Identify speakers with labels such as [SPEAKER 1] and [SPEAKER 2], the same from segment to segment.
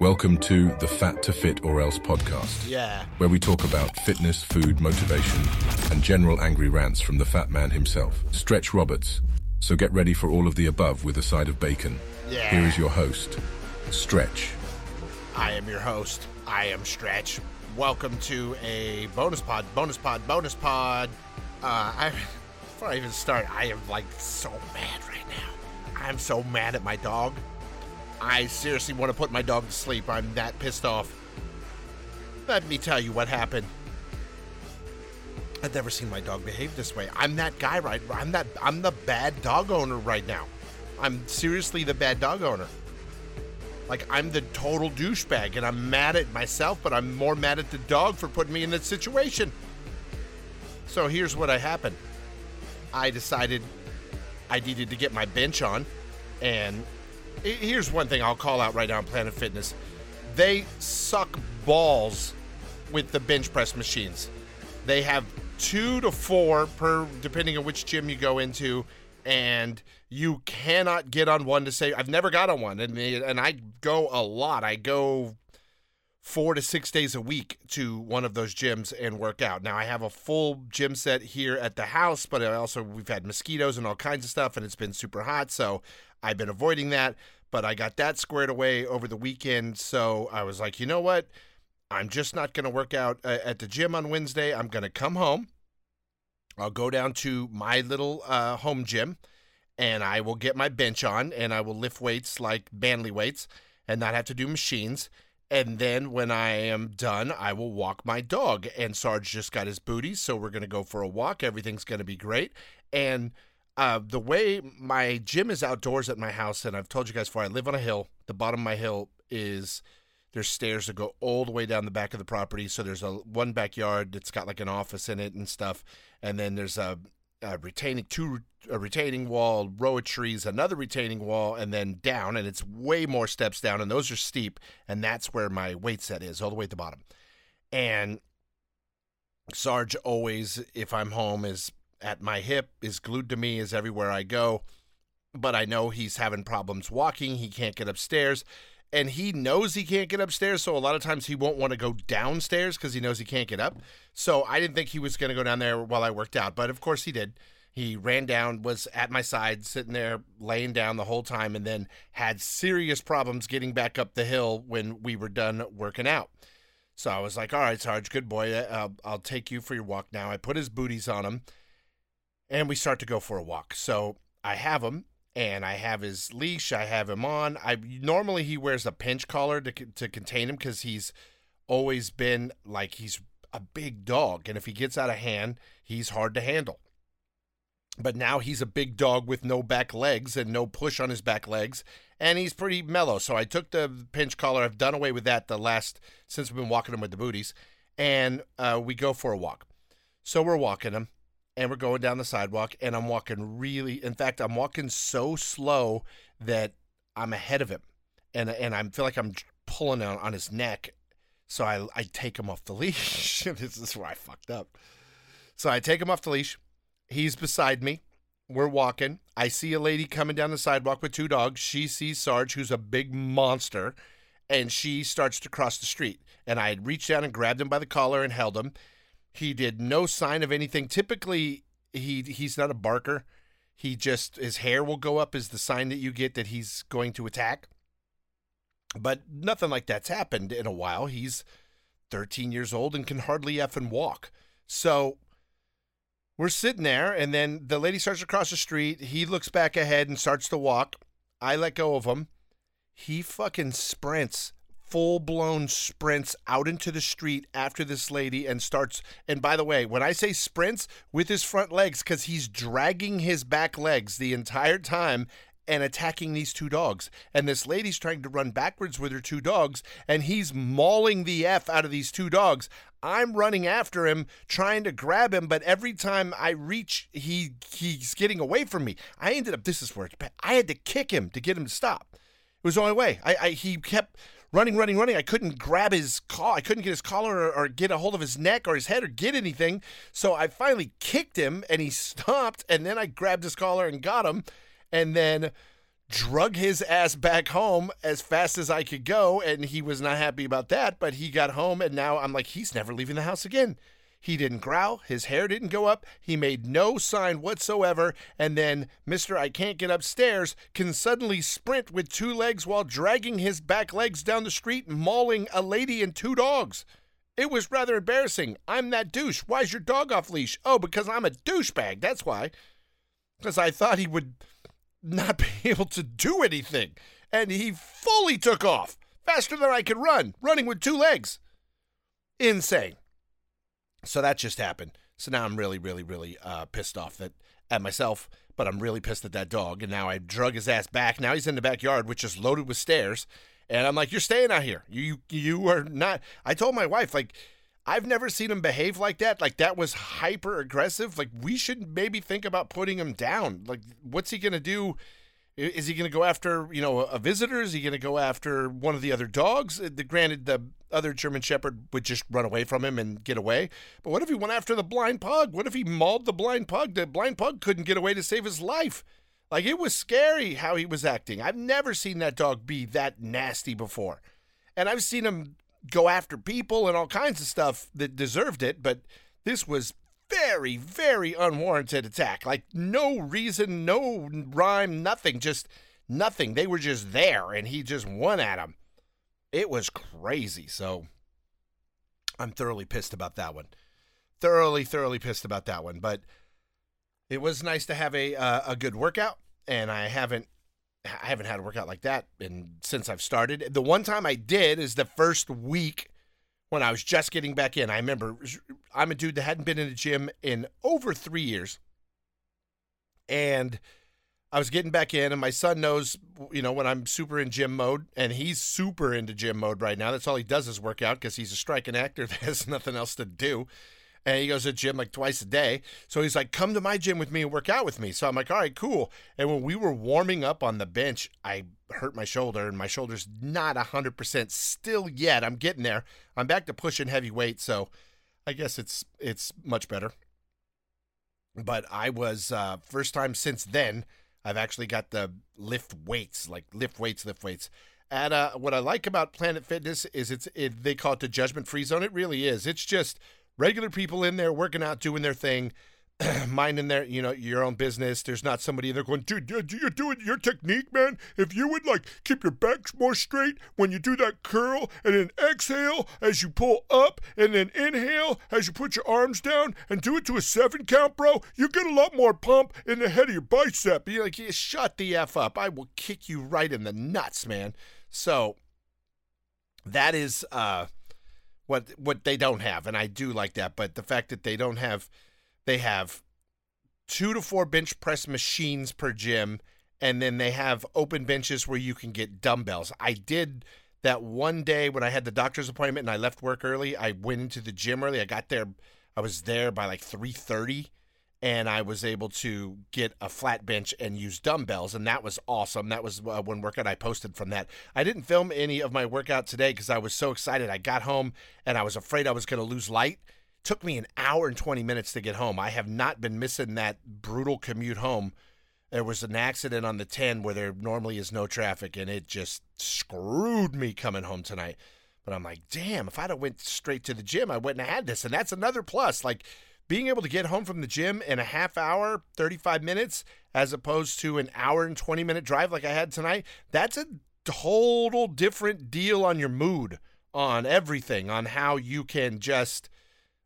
[SPEAKER 1] Welcome to the Fat to Fit or Else podcast,
[SPEAKER 2] Yeah.
[SPEAKER 1] where we talk about fitness, food, motivation, and general angry rants from the fat man himself, Stretch Roberts. So get ready for all of the above with a side of bacon.
[SPEAKER 2] Yeah.
[SPEAKER 1] Here is your host, Stretch.
[SPEAKER 2] I am your host. I am Stretch. Welcome to a bonus pod, bonus pod, bonus pod. Uh, I, before I even start, I am like so mad right now. I'm so mad at my dog. I seriously want to put my dog to sleep. I'm that pissed off. Let me tell you what happened. I've never seen my dog behave this way. I'm that guy, right? I'm that. I'm the bad dog owner right now. I'm seriously the bad dog owner. Like I'm the total douchebag, and I'm mad at myself, but I'm more mad at the dog for putting me in this situation. So here's what I happened. I decided I needed to get my bench on, and here's one thing I'll call out right now on Planet Fitness: they suck balls with the bench press machines. They have two to four per, depending on which gym you go into, and you cannot get on one to say I've never got on one, and and I go a lot. I go four to six days a week to one of those gyms and work out. Now I have a full gym set here at the house, but I also we've had mosquitoes and all kinds of stuff, and it's been super hot, so I've been avoiding that. But I got that squared away over the weekend, so I was like, you know what? I'm just not going to work out uh, at the gym on Wednesday. I'm going to come home. I'll go down to my little uh, home gym and I will get my bench on and I will lift weights like Banley weights and not have to do machines. And then when I am done, I will walk my dog. And Sarge just got his booties, so we're going to go for a walk. Everything's going to be great. And uh, the way my gym is outdoors at my house, and I've told you guys before, I live on a hill. The bottom of my hill is there's stairs that go all the way down the back of the property. So there's a one backyard that's got like an office in it and stuff, and then there's a, a retaining two a retaining wall, row of trees, another retaining wall, and then down, and it's way more steps down, and those are steep, and that's where my weight set is, all the way at the bottom. And Sarge always, if I'm home, is at my hip, is glued to me, is everywhere I go. But I know he's having problems walking. He can't get upstairs. And he knows he can't get upstairs. So a lot of times he won't want to go downstairs because he knows he can't get up. So I didn't think he was going to go down there while I worked out. But of course he did. He ran down, was at my side, sitting there, laying down the whole time, and then had serious problems getting back up the hill when we were done working out. So I was like, all right, Sarge, good boy. Uh, I'll take you for your walk now. I put his booties on him and we start to go for a walk. So I have him and I have his leash. I have him on. I normally he wears a pinch collar to to contain him because he's always been like he's a big dog, and if he gets out of hand, he's hard to handle. But now he's a big dog with no back legs and no push on his back legs, and he's pretty mellow. So I took the pinch collar. I've done away with that the last since we've been walking him with the booties, and uh, we go for a walk. So we're walking him, and we're going down the sidewalk, and I'm walking really. In fact, I'm walking so slow that I'm ahead of him, and and I feel like I'm pulling on, on his neck. So I I take him off the leash. this is where I fucked up. So I take him off the leash. He's beside me. We're walking. I see a lady coming down the sidewalk with two dogs. She sees Sarge, who's a big monster, and she starts to cross the street. And I reached down and grabbed him by the collar and held him. He did no sign of anything. Typically, he he's not a barker. He just his hair will go up as the sign that you get that he's going to attack. But nothing like that's happened in a while. He's 13 years old and can hardly effing walk. So we're sitting there, and then the lady starts across the street. He looks back ahead and starts to walk. I let go of him. He fucking sprints, full blown sprints out into the street after this lady and starts. And by the way, when I say sprints with his front legs, because he's dragging his back legs the entire time and attacking these two dogs. And this lady's trying to run backwards with her two dogs, and he's mauling the F out of these two dogs. I'm running after him, trying to grab him, but every time I reach, he he's getting away from me. I ended up this is where. I had to kick him to get him to stop. It was the only way. I, I he kept running, running, running. I couldn't grab his collar. I couldn't get his collar or, or get a hold of his neck or his head or get anything. So I finally kicked him and he stopped. And then I grabbed his collar and got him. And then drug his ass back home as fast as I could go, and he was not happy about that. But he got home, and now I'm like, he's never leaving the house again. He didn't growl, his hair didn't go up, he made no sign whatsoever, and then Mr. I Can't Get Upstairs can suddenly sprint with two legs while dragging his back legs down the street, mauling a lady and two dogs. It was rather embarrassing. I'm that douche. Why's your dog off leash? Oh, because I'm a douchebag. That's why. Because I thought he would not be able to do anything. And he fully took off faster than I could run, running with two legs. Insane. So that just happened. So now I'm really, really, really uh, pissed off that at myself, but I'm really pissed at that dog. And now I drug his ass back. Now he's in the backyard, which is loaded with stairs. And I'm like, "You're staying out here. You you are not." I told my wife like. I've never seen him behave like that. Like that was hyper aggressive. Like we should maybe think about putting him down. Like what's he gonna do? Is he gonna go after you know a visitor? Is he gonna go after one of the other dogs? Uh, The, granted, the other German Shepherd would just run away from him and get away. But what if he went after the blind pug? What if he mauled the blind pug? The blind pug couldn't get away to save his life. Like it was scary how he was acting. I've never seen that dog be that nasty before. And I've seen him go after people and all kinds of stuff that deserved it, but this was very, very unwarranted attack. Like no reason, no rhyme, nothing, just nothing. They were just there and he just won at him. It was crazy. So I'm thoroughly pissed about that one. Thoroughly, thoroughly pissed about that one. But it was nice to have a uh, a good workout, and I haven't I haven't had a workout like that in since I've started. The one time I did is the first week when I was just getting back in. I remember I'm a dude that hadn't been in a gym in over three years, and I was getting back in, and my son knows, you know, when I'm super in gym mode, and he's super into gym mode right now. That's all he does is work out because he's a striking actor that has nothing else to do. And he goes to the gym like twice a day. So he's like, come to my gym with me and work out with me. So I'm like, all right, cool. And when we were warming up on the bench, I hurt my shoulder, and my shoulder's not 100% still yet. I'm getting there. I'm back to pushing heavy weight. So I guess it's it's much better. But I was, uh, first time since then, I've actually got the lift weights, like lift weights, lift weights. And uh, what I like about Planet Fitness is it's it, they call it the judgment free zone. It really is. It's just regular people in there working out, doing their thing, minding their you know your own business. There's not somebody in there going, dude, dude, you're doing your technique, man. If you would like keep your back more straight when you do that curl, and then exhale as you pull up, and then inhale as you put your arms down, and do it to a seven count, bro. You get a lot more pump in the head of your bicep. You're like, yeah, shut the f up. I will kick you right in the nuts, man. So that is uh what what they don't have, and I do like that. But the fact that they don't have, they have two to four bench press machines per gym, and then they have open benches where you can get dumbbells. I did that one day when I had the doctor's appointment and I left work early. I went into the gym early. I got there, I was there by like three thirty, and I was able to get a flat bench and use dumbbells, and that was awesome. That was uh, one workout I posted from that. I didn't film any of my workout today because I was so excited. I got home and I was afraid I was going to lose light. Took me an hour and 20 minutes to get home. I have not been missing that brutal commute home. There was an accident on the 10 where there normally is no traffic, and it just screwed me coming home tonight. But I'm like, damn, if I'd have went straight to the gym, I wouldn't have had this. And that's another plus. Like being able to get home from the gym in a half hour, 35 minutes, as opposed to an hour and 20 minute drive like I had tonight, that's a total different deal on your mood, on everything, on how you can just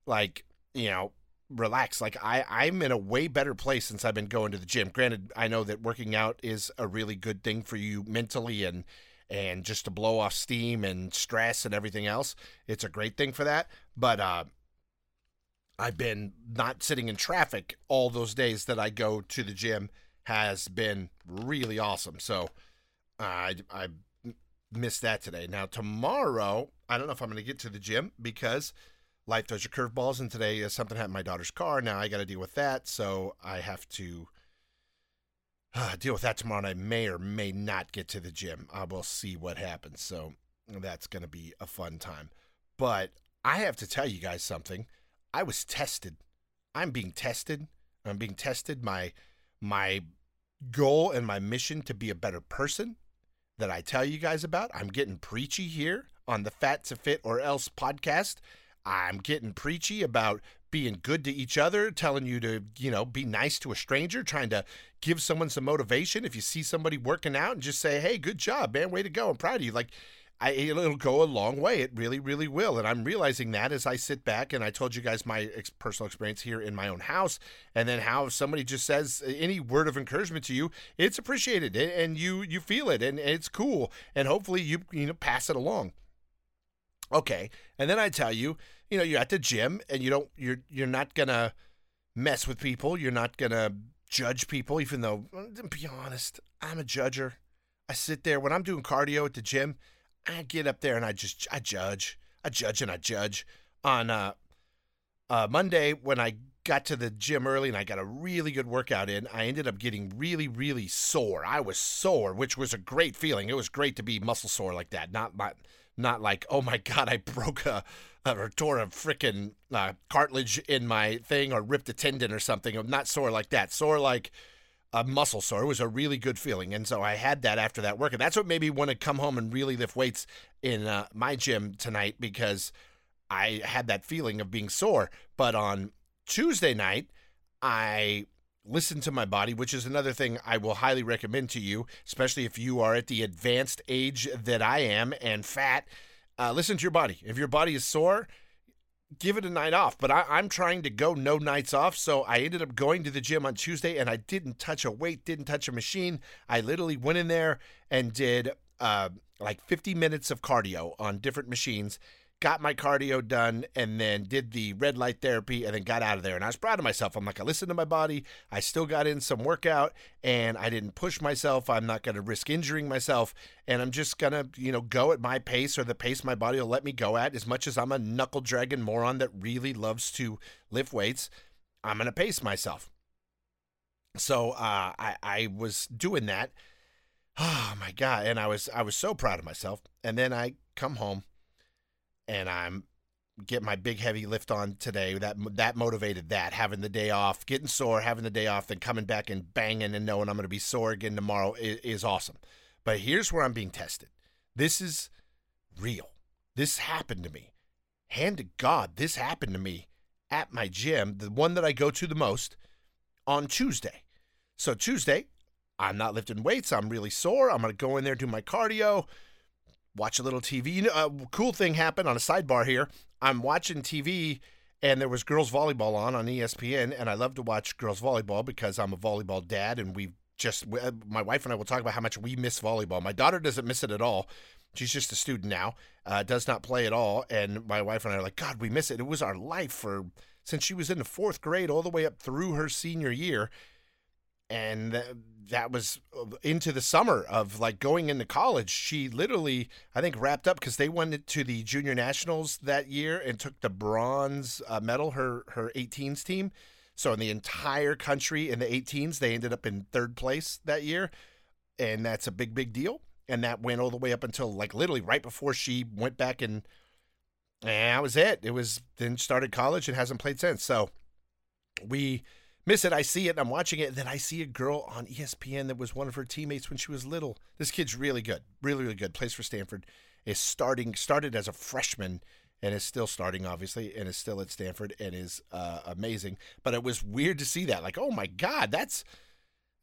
[SPEAKER 2] like, you know, relax. Like I, I'm in a way better place since I've been going to the gym. Granted, I know that working out is a really good thing for you mentally and and just to blow off steam and stress and everything else. It's a great thing for that. But uh I've been not sitting in traffic all those days that I go to the gym has been really awesome. So I I missed that today. Now tomorrow, I don't know if I'm going to get to the gym because life throws you curveballs, and today is something happened my daughter's car. Now I got to deal with that, so I have to uh, deal with that tomorrow. And I may or may not get to the gym. I will see what happens. So that's going to be a fun time. But I have to tell you guys something. I was tested. I'm being tested. I'm being tested. My my goal and my mission to be a better person that I tell you guys about. I'm getting preachy here on the Fat to Fit or Else podcast. I'm getting preachy about being good to each other, telling you to, you know, be nice to a stranger, trying to give someone some motivation. If you see somebody working out and just say, hey, good job, man, way to go, I'm proud of you. Like, I, it'll go a long way. It really, really will. And I'm realizing that as I sit back and I told you guys my ex- personal experience here in my own house, and then how if somebody just says any word of encouragement to you, it's appreciated and you you feel it and it's cool, and hopefully you you know pass it along. Okay, and then I tell you, you know, you're at the gym and you don't you're you're not gonna mess with people. You're not gonna judge people, even though, mm, to be honest, I'm a judger. I sit there when I'm doing cardio at the gym. I get up there and I just I judge, I judge and I judge. On uh, uh, Monday when I got to the gym early and I got a really good workout in, I ended up getting really really sore. I was sore, which was a great feeling. It was great to be muscle sore like that. Not my, not like oh my god, I broke a, or tore a freaking uh, cartilage in my thing or ripped a tendon or something. I'm not sore like that. Sore like a muscle sore. It was a really good feeling. And so I had that after that work. And that's what made me want to come home and really lift weights in uh, my gym tonight because I had that feeling of being sore. But on Tuesday night, I listened to my body, which is another thing I will highly recommend to you, especially if you are at the advanced age that I am and fat. Uh, listen to your body. If your body is sore, give it a night off. But I, am trying to go no nights off. So I ended up going to the gym on Tuesday and I didn't touch a weight, didn't touch a machine. I literally went in there and did uh, like 50 minutes of cardio on different machines got my cardio done, and then did the red light therapy, and then got out of there. And I was proud of myself. I'm like, I listened to my body. I still got in some workout, and I didn't push myself. I'm not going to risk injuring myself, and I'm just gonna, you know, go at my pace or the pace my body will let me go at. As much as I'm a knuckle dragging moron that really loves to lift weights, I'm gonna pace myself. So uh, I I was doing that. Oh my god! And I was I was so proud of myself. And then I come home and I'm get my big heavy lift on today. That that motivated that having the day off, getting sore, having the day off, then coming back and banging and knowing I'm going to be sore again tomorrow is, is awesome. But here's where I'm being tested. This is real. This happened to me. Hand to God, this happened to me at my gym, the one that I go to the most, on Tuesday. So Tuesday, I'm not lifting weights. I'm really sore. I'm going to go in there do my cardio watch a little TV. You know, a cool thing happened on a sidebar here. I'm watching TV and there was girls volleyball on on ESPN, and I love to watch girls volleyball because I'm a volleyball dad, and we just uh, my wife and I will talk about how much we miss volleyball. My daughter doesn't miss it at all. She's just a student now, uh, does not play at all, and my wife and I are like, God, we miss it. It was our life for since she was in the fourth grade all the way up through her senior year and that was into the summer of like going into college. She literally, I think, wrapped up because they went to the junior nationals that year and took the bronze uh, medal. Her her 18s team. So in the entire country in the 18s, they ended up in third place that year, and that's a big big deal. And that went all the way up until like literally right before she went back and. And that was it. It was then started college and hasn't played since. So we miss it. I see it and I'm watching it. And then I see a girl on ESPN that was one of her teammates when she was little. This kid's really good, really, really good. Plays for Stanford. Is starting, started as a freshman and is still starting, obviously, and is still at Stanford and is uh, amazing. But it was weird to see that. Like, oh my God, that's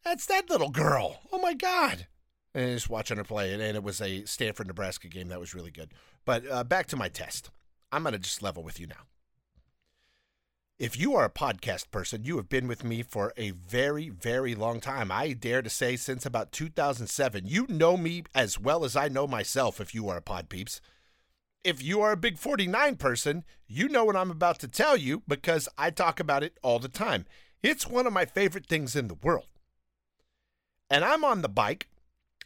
[SPEAKER 2] that's that little girl. Oh my God. And just watching her play. And, and it was a Stanford Nebraska game that was really good. But uh, back to my test. I'm going to just level with you now. If you are a podcast person, you have been with me for a very, very long time. I dare to say since about 2007. You know me as well as I know myself if you are a pod peeps. If you are a big 49 person, you know what I'm about to tell you because I talk about it all the time. It's one of my favorite things in the world. And I'm on the bike,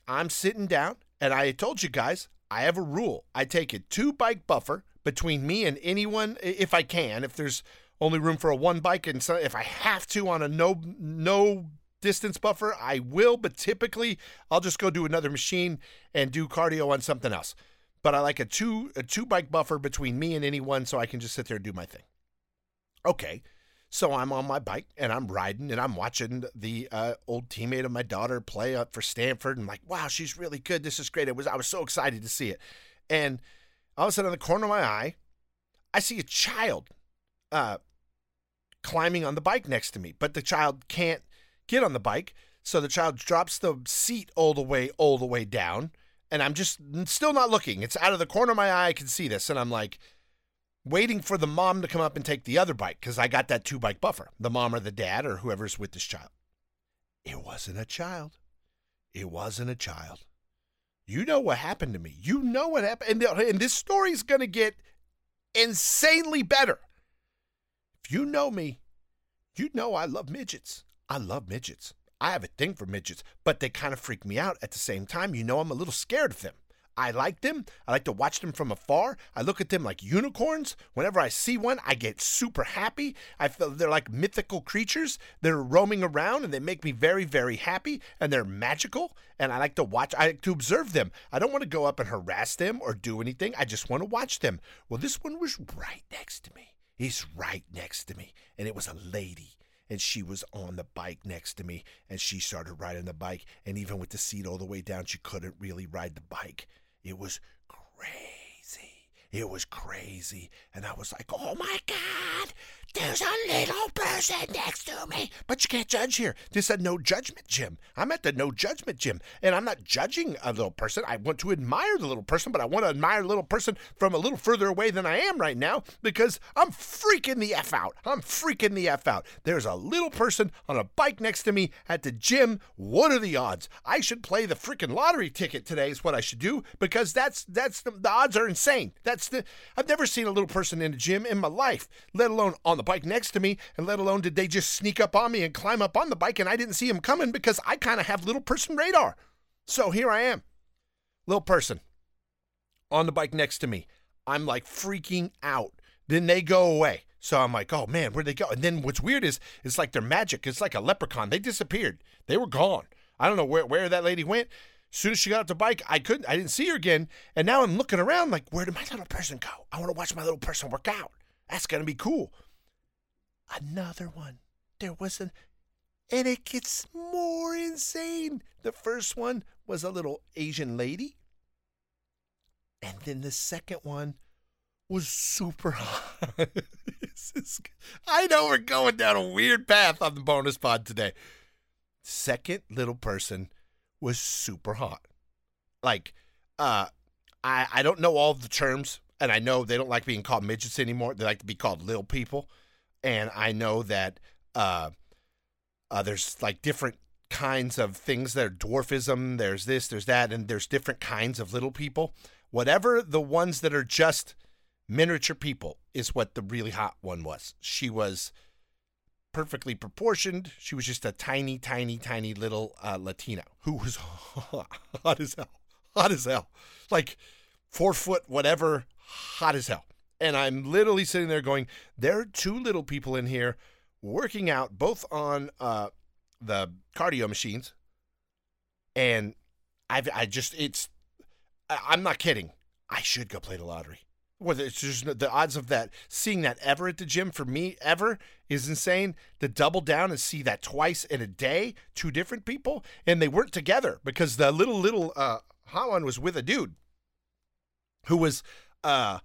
[SPEAKER 2] I'm sitting down, and I told you guys I have a rule. I take a two bike buffer between me and anyone if I can. If there's only room for a one bike, and so if I have to on a no no distance buffer, I will. But typically, I'll just go do another machine and do cardio on something else. But I like a two a two bike buffer between me and anyone, so I can just sit there and do my thing. Okay, So I'm on my bike and I'm riding and I'm watching the uh, old teammate of my daughter play up for Stanford and I'm like, wow, she's really good. This is great. It was I was so excited to see it. And all of a sudden, in the corner of my eye, I see a child uh, climbing on the bike next to me, but the child can't get on the bike. So the child drops the seat all the way, all the way down. And I'm just still not looking. It's out of the corner of my eye. I can see this. And I'm like, waiting for the mom to come up and take the other bike because I got that two bike buffer, the mom or the dad or whoever's with this child. It wasn't a child. It wasn't a child. You know what happened to me. You know what happened. And, and this story's going to get insanely better. You know me, you know I love midgets. I love midgets. I have a thing for midgets, but they kind of freak me out at the same time. You know, I'm a little scared of them. I like them. I like to watch them from afar. I look at them like unicorns. Whenever I see one, I get super happy. I feel they're like mythical creatures. They're roaming around and they make me very, very happy and they're magical. And I like to watch, I like to observe them. I don't want to go up and harass them or do anything. I just want to watch them. Well, this one was right next to me. He's right next to me. And it was a lady and she was on the bike next to me and she started riding the bike and even with the seat all the way down she couldn't really ride the bike it was crazy. It was crazy. And I was like, oh my God, there's a little person next to me. But you can't judge here. This is a no judgment gym. I'm at the no judgment gym. And I'm not judging a little person. I want to admire the little person, but I want to admire the little person from a little further away than I am right now because I'm freaking the F out. I'm freaking the F out. There's a little person on a bike next to me at the gym. What are the odds? I should play the freaking lottery ticket today, is what I should do because that's that's the, the odds are insane. That's the I've never seen a little person in a gym in my life, let alone on the bike next to me, and let alone did they just sneak up on me and climb up on the bike and I didn't see them coming because I kind of have little person radar. So here I am, little person on the bike next to me. I'm like freaking out. Then they go away. So I'm like, oh man, where'd they go? And then what's weird is it's like they're magic. It's like a leprechaun. They disappeared. They were gone. I don't know where, where that lady went. Soon as she got off the bike, I couldn't I didn't see her again. And now I'm looking around like, where did my little person go? I want to watch my little person work out. That's gonna be cool another one. There was an, and it gets more insane. The first one was a little Asian lady, and then the second one was super hot. I know we're going down a weird path on the bonus pod today. Second little person was super hot. Like, uh, I I don't know all the terms, and I know they don't like being called midgets anymore. They like to be called little people and I know that uh, uh, there's like different kinds of things that are dwarfism. There's this, there's that, and there's different kinds of little people. Whatever the ones that are just miniature people is what the really hot one was. She was perfectly proportioned. She was just a tiny, tiny, tiny little uh, Latina who was hot, as hell, hot as hell, like four foot, whatever, hot as hell. And I'm literally sitting there going, there are two little people in here working out, both on uh, the cardio machines. And I've, I just, it's, I'm not kidding. I should go play the lottery. Whether it's just the odds of that, seeing that ever at the gym for me ever is insane. To double down and see that twice in a day, two different people, and they weren't together because the little little uh, one was with a dude who was uh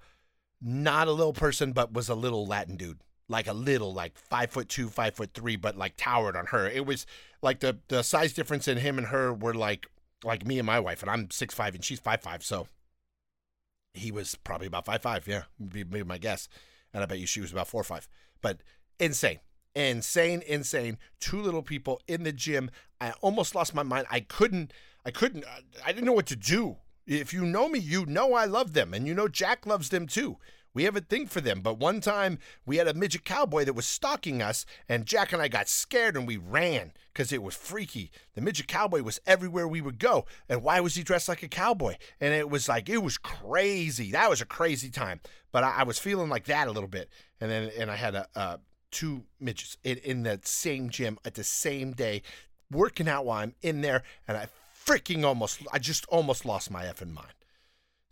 [SPEAKER 2] not a little person, but was a little Latin dude. Like a little, like five foot two, five foot three, but like towered on her. It was like the the size difference in him and her were like like me and my wife, and I'm six five and she's five five, so he was probably about five five, yeah, be, be my guess. And I bet you she was about four five. But insane. Insane, insane. Two little people in the gym. I almost lost my mind. I couldn't I couldn't I didn't know what to do. If you know me, you know I love them, and you know Jack loves them too. We have a thing for them. But one time we had a midget cowboy that was stalking us, and Jack and I got scared and we ran because it was freaky. The midget cowboy was everywhere we would go. And why was he dressed like a cowboy? And it was like, it was crazy. That was a crazy time. But I, I was feeling like that a little bit. And then, and I had a, uh, two midgets in, in the same gym at the same day, working out while I'm in there. And I freaking almost, I just almost lost my effing mind.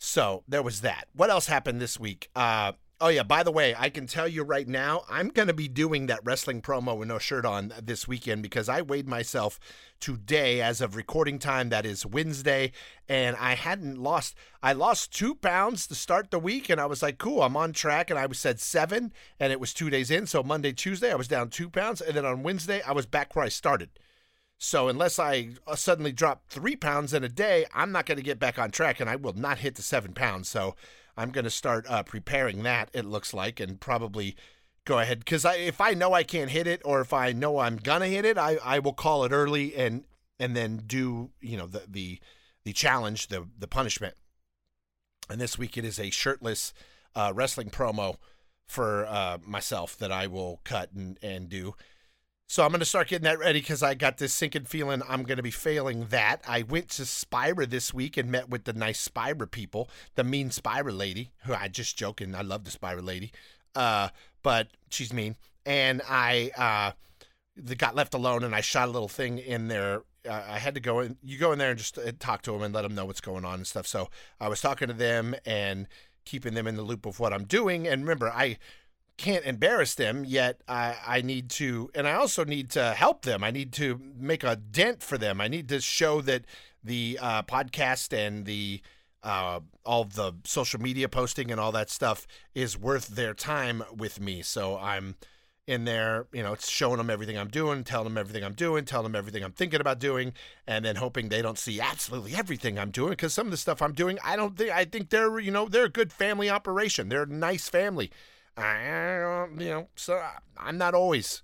[SPEAKER 2] So there was that. What else happened this week? Uh, Oh yeah, by the way, I can tell you right now, I'm going to be doing that wrestling promo with no shirt on this weekend because I weighed myself today as of recording time. That is Wednesday, and I hadn't lost. I lost two pounds to start the week, and I was like, "Cool, I'm on track." And I said seven, and it was two days in. So Monday, Tuesday, I was down two pounds, and then on Wednesday, I was back where I started. So unless I uh, suddenly drop three pounds in a day, I'm not going to get back on track, and I will not hit the seven pounds. So I'm going to start uh, preparing that. It looks like, and probably go ahead because if I know I can't hit it, or if I know I'm gonna hit it, I, I will call it early and and then do you know the the the challenge, the the punishment. And this week it is a shirtless uh, wrestling promo for uh, myself that I will cut and and do. So I'm going to start getting that ready because I got this sinking feeling I'm going to be failing that. I went to Spira this week and met with the nice Spira people, the mean Spira lady, who I just joking. I love the Spira lady, uh, but she's mean. And I uh, got left alone and I shot a little thing in there. Uh, I had to go in. You go in there and just uh, talk to them and let them know what's going on and stuff. So I was talking to them and keeping them in the loop of what I'm doing. And remember, I can't embarrass them yet I, I need to and i also need to help them. I need to make a dent for them. I need to show that the uh, podcast and the uh, all the social media posting and all that stuff is worth their time with me. So i'm in there you know it's showing them everything i'm doing telling them everything i'm doing telling them everything i'm thinking about doing and then hoping they don't see absolutely everything i'm doing because some of the stuff i'm doing i don't think i think they're you know they're a good family operation. They're a nice family I, you know, so I'm not always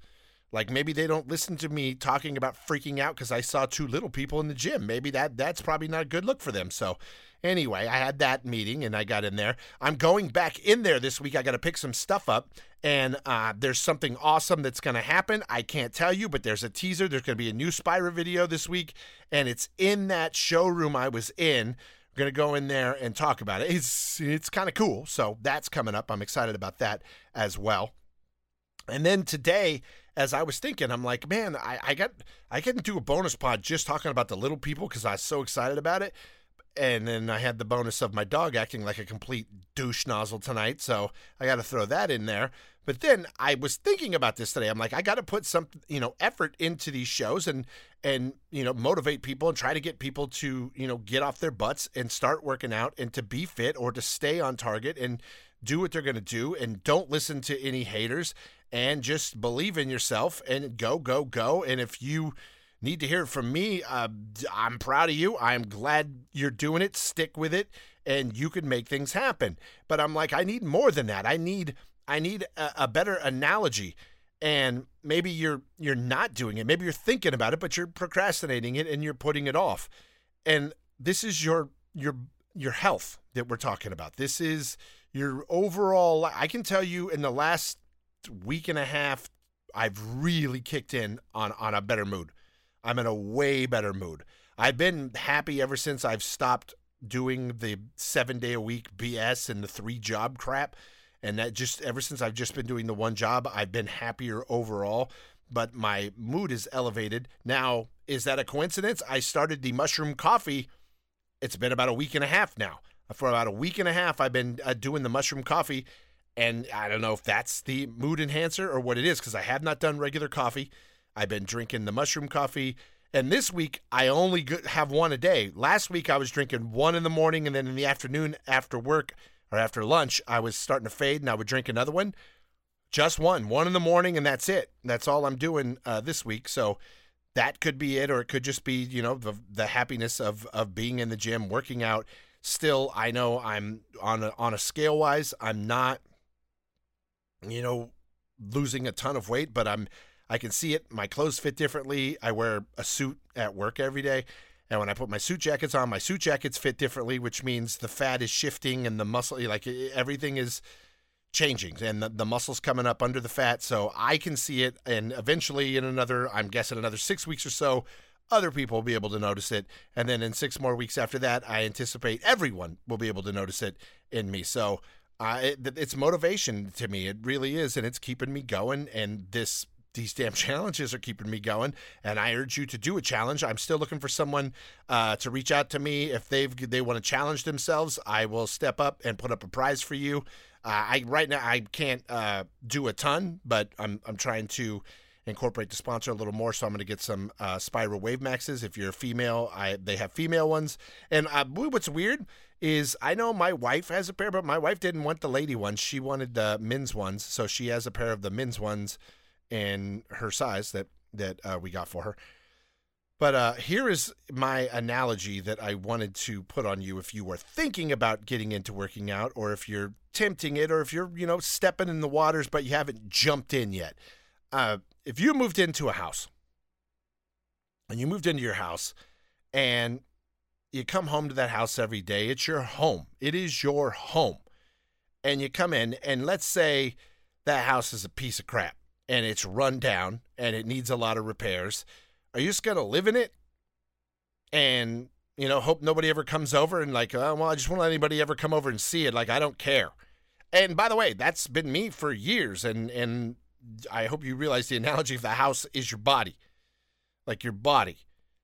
[SPEAKER 2] like maybe they don't listen to me talking about freaking out because I saw two little people in the gym. Maybe that that's probably not a good look for them. So anyway, I had that meeting and I got in there. I'm going back in there this week. I got to pick some stuff up, and uh, there's something awesome that's going to happen. I can't tell you, but there's a teaser. There's going to be a new Spira video this week, and it's in that showroom I was in we're gonna go in there and talk about it. It's it's kind of cool. So that's coming up. I'm excited about that as well. And then today, as I was thinking, I'm like, man, I, I got I can do a bonus pod just talking about the little people because I was so excited about it. And then I had the bonus of my dog acting like a complete douche nozzle tonight, so I got to throw that in there. But then I was thinking about this today. I'm like, I got to put some, you know, effort into these shows and and you know motivate people and try to get people to you know get off their butts and start working out and to be fit or to stay on target and do what they're going to do and don't listen to any haters and just believe in yourself and go go go. And if you need to hear it from me, uh, I'm proud of you. I'm glad you're doing it. Stick with it, and you can make things happen. But I'm like, I need more than that. I need I need a, a better analogy and maybe you're you're not doing it maybe you're thinking about it but you're procrastinating it and you're putting it off and this is your your your health that we're talking about this is your overall i can tell you in the last week and a half i've really kicked in on on a better mood i'm in a way better mood i've been happy ever since i've stopped doing the seven day a week bs and the three job crap and that just ever since I've just been doing the one job, I've been happier overall. But my mood is elevated. Now, is that a coincidence? I started the mushroom coffee. It's been about a week and a half now. For about a week and a half, I've been uh, doing the mushroom coffee. And I don't know if that's the mood enhancer or what it is because I have not done regular coffee. I've been drinking the mushroom coffee. And this week, I only have one a day. Last week, I was drinking one in the morning and then in the afternoon after work, or after lunch, I was starting to fade and I would drink another one. Just one, one in the morning, and that's it. That's all I'm doing uh, this week. So that could be it, or it could just be, you know, the, the happiness of, of being in the gym, working out. Still, I know I'm on a, on a scale wise, I'm not, you know, losing a ton of weight, but I'm, I can see it. My clothes fit differently. I wear a suit at work every day. And when I put my suit jackets on, my suit jackets fit differently, which means the fat is shifting and the muscle, like everything is changing and the, the muscles coming up under the fat. So I can see it. And eventually, in another, I'm guessing another six weeks or so, other people will be able to notice it. And then in six more weeks after that, I anticipate everyone will be able to notice it in me. So uh, it, it's motivation to me. It really is. And it's keeping me going. And this these damn challenges are keeping me going and i urge you to do a challenge i'm still looking for someone uh, to reach out to me if they've they want to challenge themselves i will step up and put up a prize for you Uh, I right now I can't uh, do a ton, but I'm I'm trying to incorporate the sponsor a little more. So I'm going to get some uh, Spira Wave Maxes. If you're a female, I they have female ones. And uh, what's weird is I know my wife has a pair, but my wife didn't want the lady ones. She wanted the men's ones, so she has a pair of the men's ones in her size that that uh, we got for her. But uh, here is my analogy that I wanted to put on you if you were thinking about getting into working out, or if you're tempting it, or if you're you know stepping in the waters but you haven't jumped in yet. Uh, if you moved into a house and you moved into your house and you come home to that house every day, it's your home. It is your home. And you come in, and let's say that house is a piece of crap and it's run down and it needs a lot of repairs. Are you just going to live in it and, you know, hope nobody ever comes over and, like, oh, well, I just won't let anybody ever come over and see it? Like, I don't care. And by the way, that's been me for years. And, and I hope you realize the analogy of the house is your body, like your body.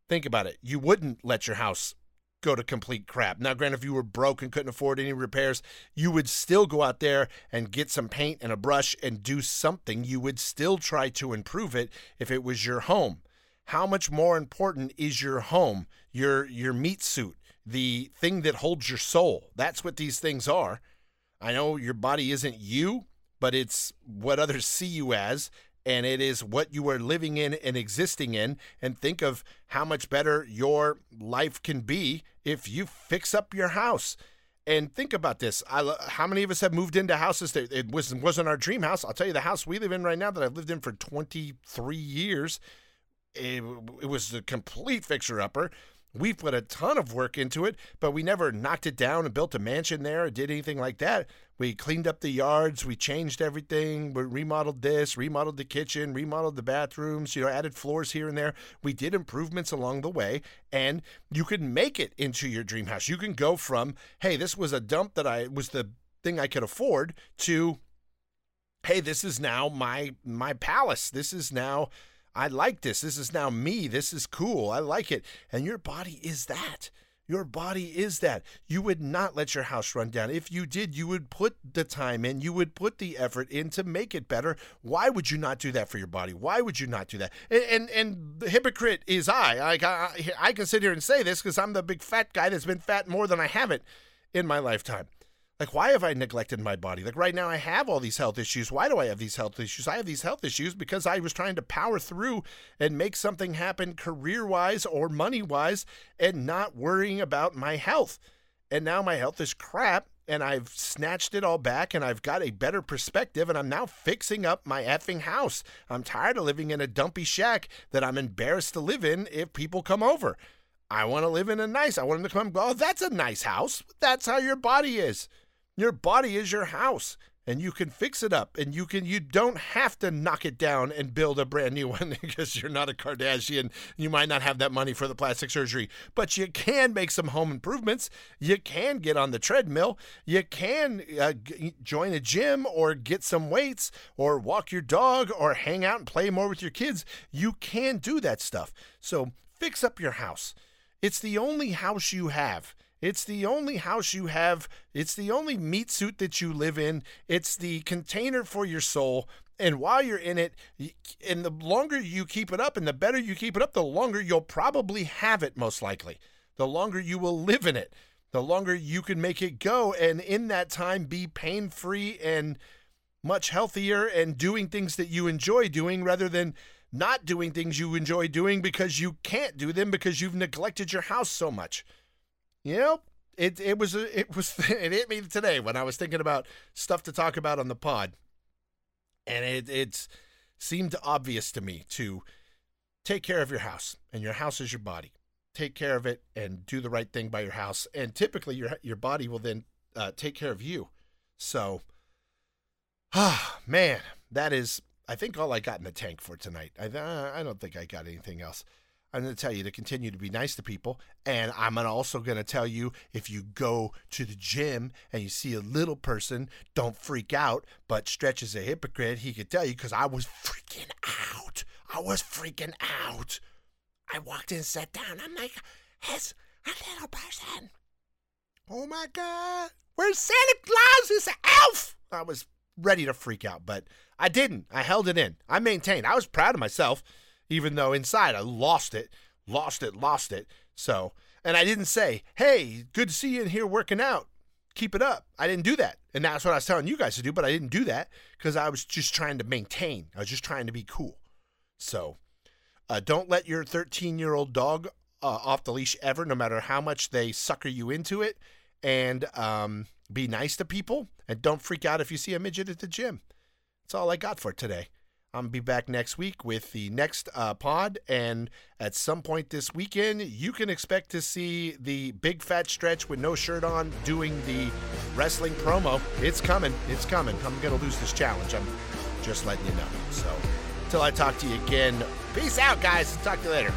[SPEAKER 2] Think about it. You wouldn't let your house go to complete crap. Now, granted, if you were broke and couldn't afford any repairs, you would still go out there and get some paint and a brush and do something. You would still try to improve it if it was your home. How much more important is your home, your your meat suit, the thing that holds your soul? That's what these things are. I know your body isn't you, but it's what others see you as and it is what you are living in and existing in. And think of how much better your life can be if you fix up your house. And think about this: I, how many of us have moved into houses that it was wasn't our dream house? I'll tell you, the house we live in right now that I've lived in for 23 years, it, it was a complete fixer upper. We put a ton of work into it, but we never knocked it down and built a mansion there or did anything like that. We cleaned up the yards, we changed everything, we remodeled this, remodeled the kitchen, remodeled the bathrooms, you know, added floors here and there. We did improvements along the way, and you can make it into your dream house. You can go from, hey, this was a dump that I was the thing I could afford to hey, this is now my my palace. This is now I like this. This is now me. This is cool. I like it. And your body is that. Your body is that. You would not let your house run down. If you did, you would put the time in, you would put the effort in to make it better. Why would you not do that for your body? Why would you not do that? And and, and the hypocrite is I. I, I, I can sit here and say this because I'm the big fat guy that's been fat more than I haven't in my lifetime. Like, why have I neglected my body? Like, right now, I have all these health issues. Why do I have these health issues? I have these health issues because I was trying to power through and make something happen career wise or money wise and not worrying about my health. And now my health is crap and I've snatched it all back and I've got a better perspective and I'm now fixing up my effing house. I'm tired of living in a dumpy shack that I'm embarrassed to live in if people come over. I want to live in a nice. I want them to come. Oh, that's a nice house. That's how your body is. Your body is your house and you can fix it up and you can you don't have to knock it down and build a brand new one because you're not a Kardashian. You might not have that money for the plastic surgery but you can make some home improvements. You can get on the treadmill. You can uh, g- join a gym or get some weights or walk your dog or hang out and play more with your kids. You can do that stuff. So fix up your house. It's the only house you have it's the only house you have. It's the only meat suit that you live in. It's the container for your soul. And while you're in it, and the longer you keep it up and the better you keep it up, the longer you'll probably have it, most likely. The longer you will live in it, the longer you can make it go. And in that time, be pain free and much healthier and doing things that you enjoy doing rather than not doing things you enjoy doing because you can't do them because you've neglected your house so much. Yep. It it was it was it hit me today when I was thinking about stuff to talk about on the pod, and it it seemed obvious to me to take care of your house, and your house is your body. Take care of it and do the right thing by your house, and typically your your body will then uh, take care of you. So, ah man, that is I think all I got in the tank for tonight. I I don't think I got anything else. I'm going to tell you to continue to be nice to people. And I'm also going to tell you if you go to the gym and you see a little person, don't freak out. But Stretch is a hypocrite. He could tell you because I was freaking out. I was freaking out. I walked in, sat down. I'm like, it's a little person. Oh my God. Where's Santa Claus? It's an elf. I was ready to freak out, but I didn't. I held it in. I maintained. I was proud of myself, even though inside I lost it, lost it, lost it. So, and I didn't say, hey, good to see you in here working out. Keep it up. I didn't do that. And that's what I was telling you guys to do, but I didn't do that because I was just trying to maintain. I was just trying to be cool. So, uh, don't let your 13 year old dog uh, off the leash ever, no matter how much they sucker you into it. And um, be nice to people. And don't freak out if you see a midget at the gym. That's all I got for today. To be back next week with the next uh, pod. And at some point this weekend, you can expect to see the big fat stretch with no shirt on doing the wrestling promo. It's coming. It's coming. I'm to lose this challenge. I'm just letting you know. So until I talk to you again, peace out, guys. Talk to you later.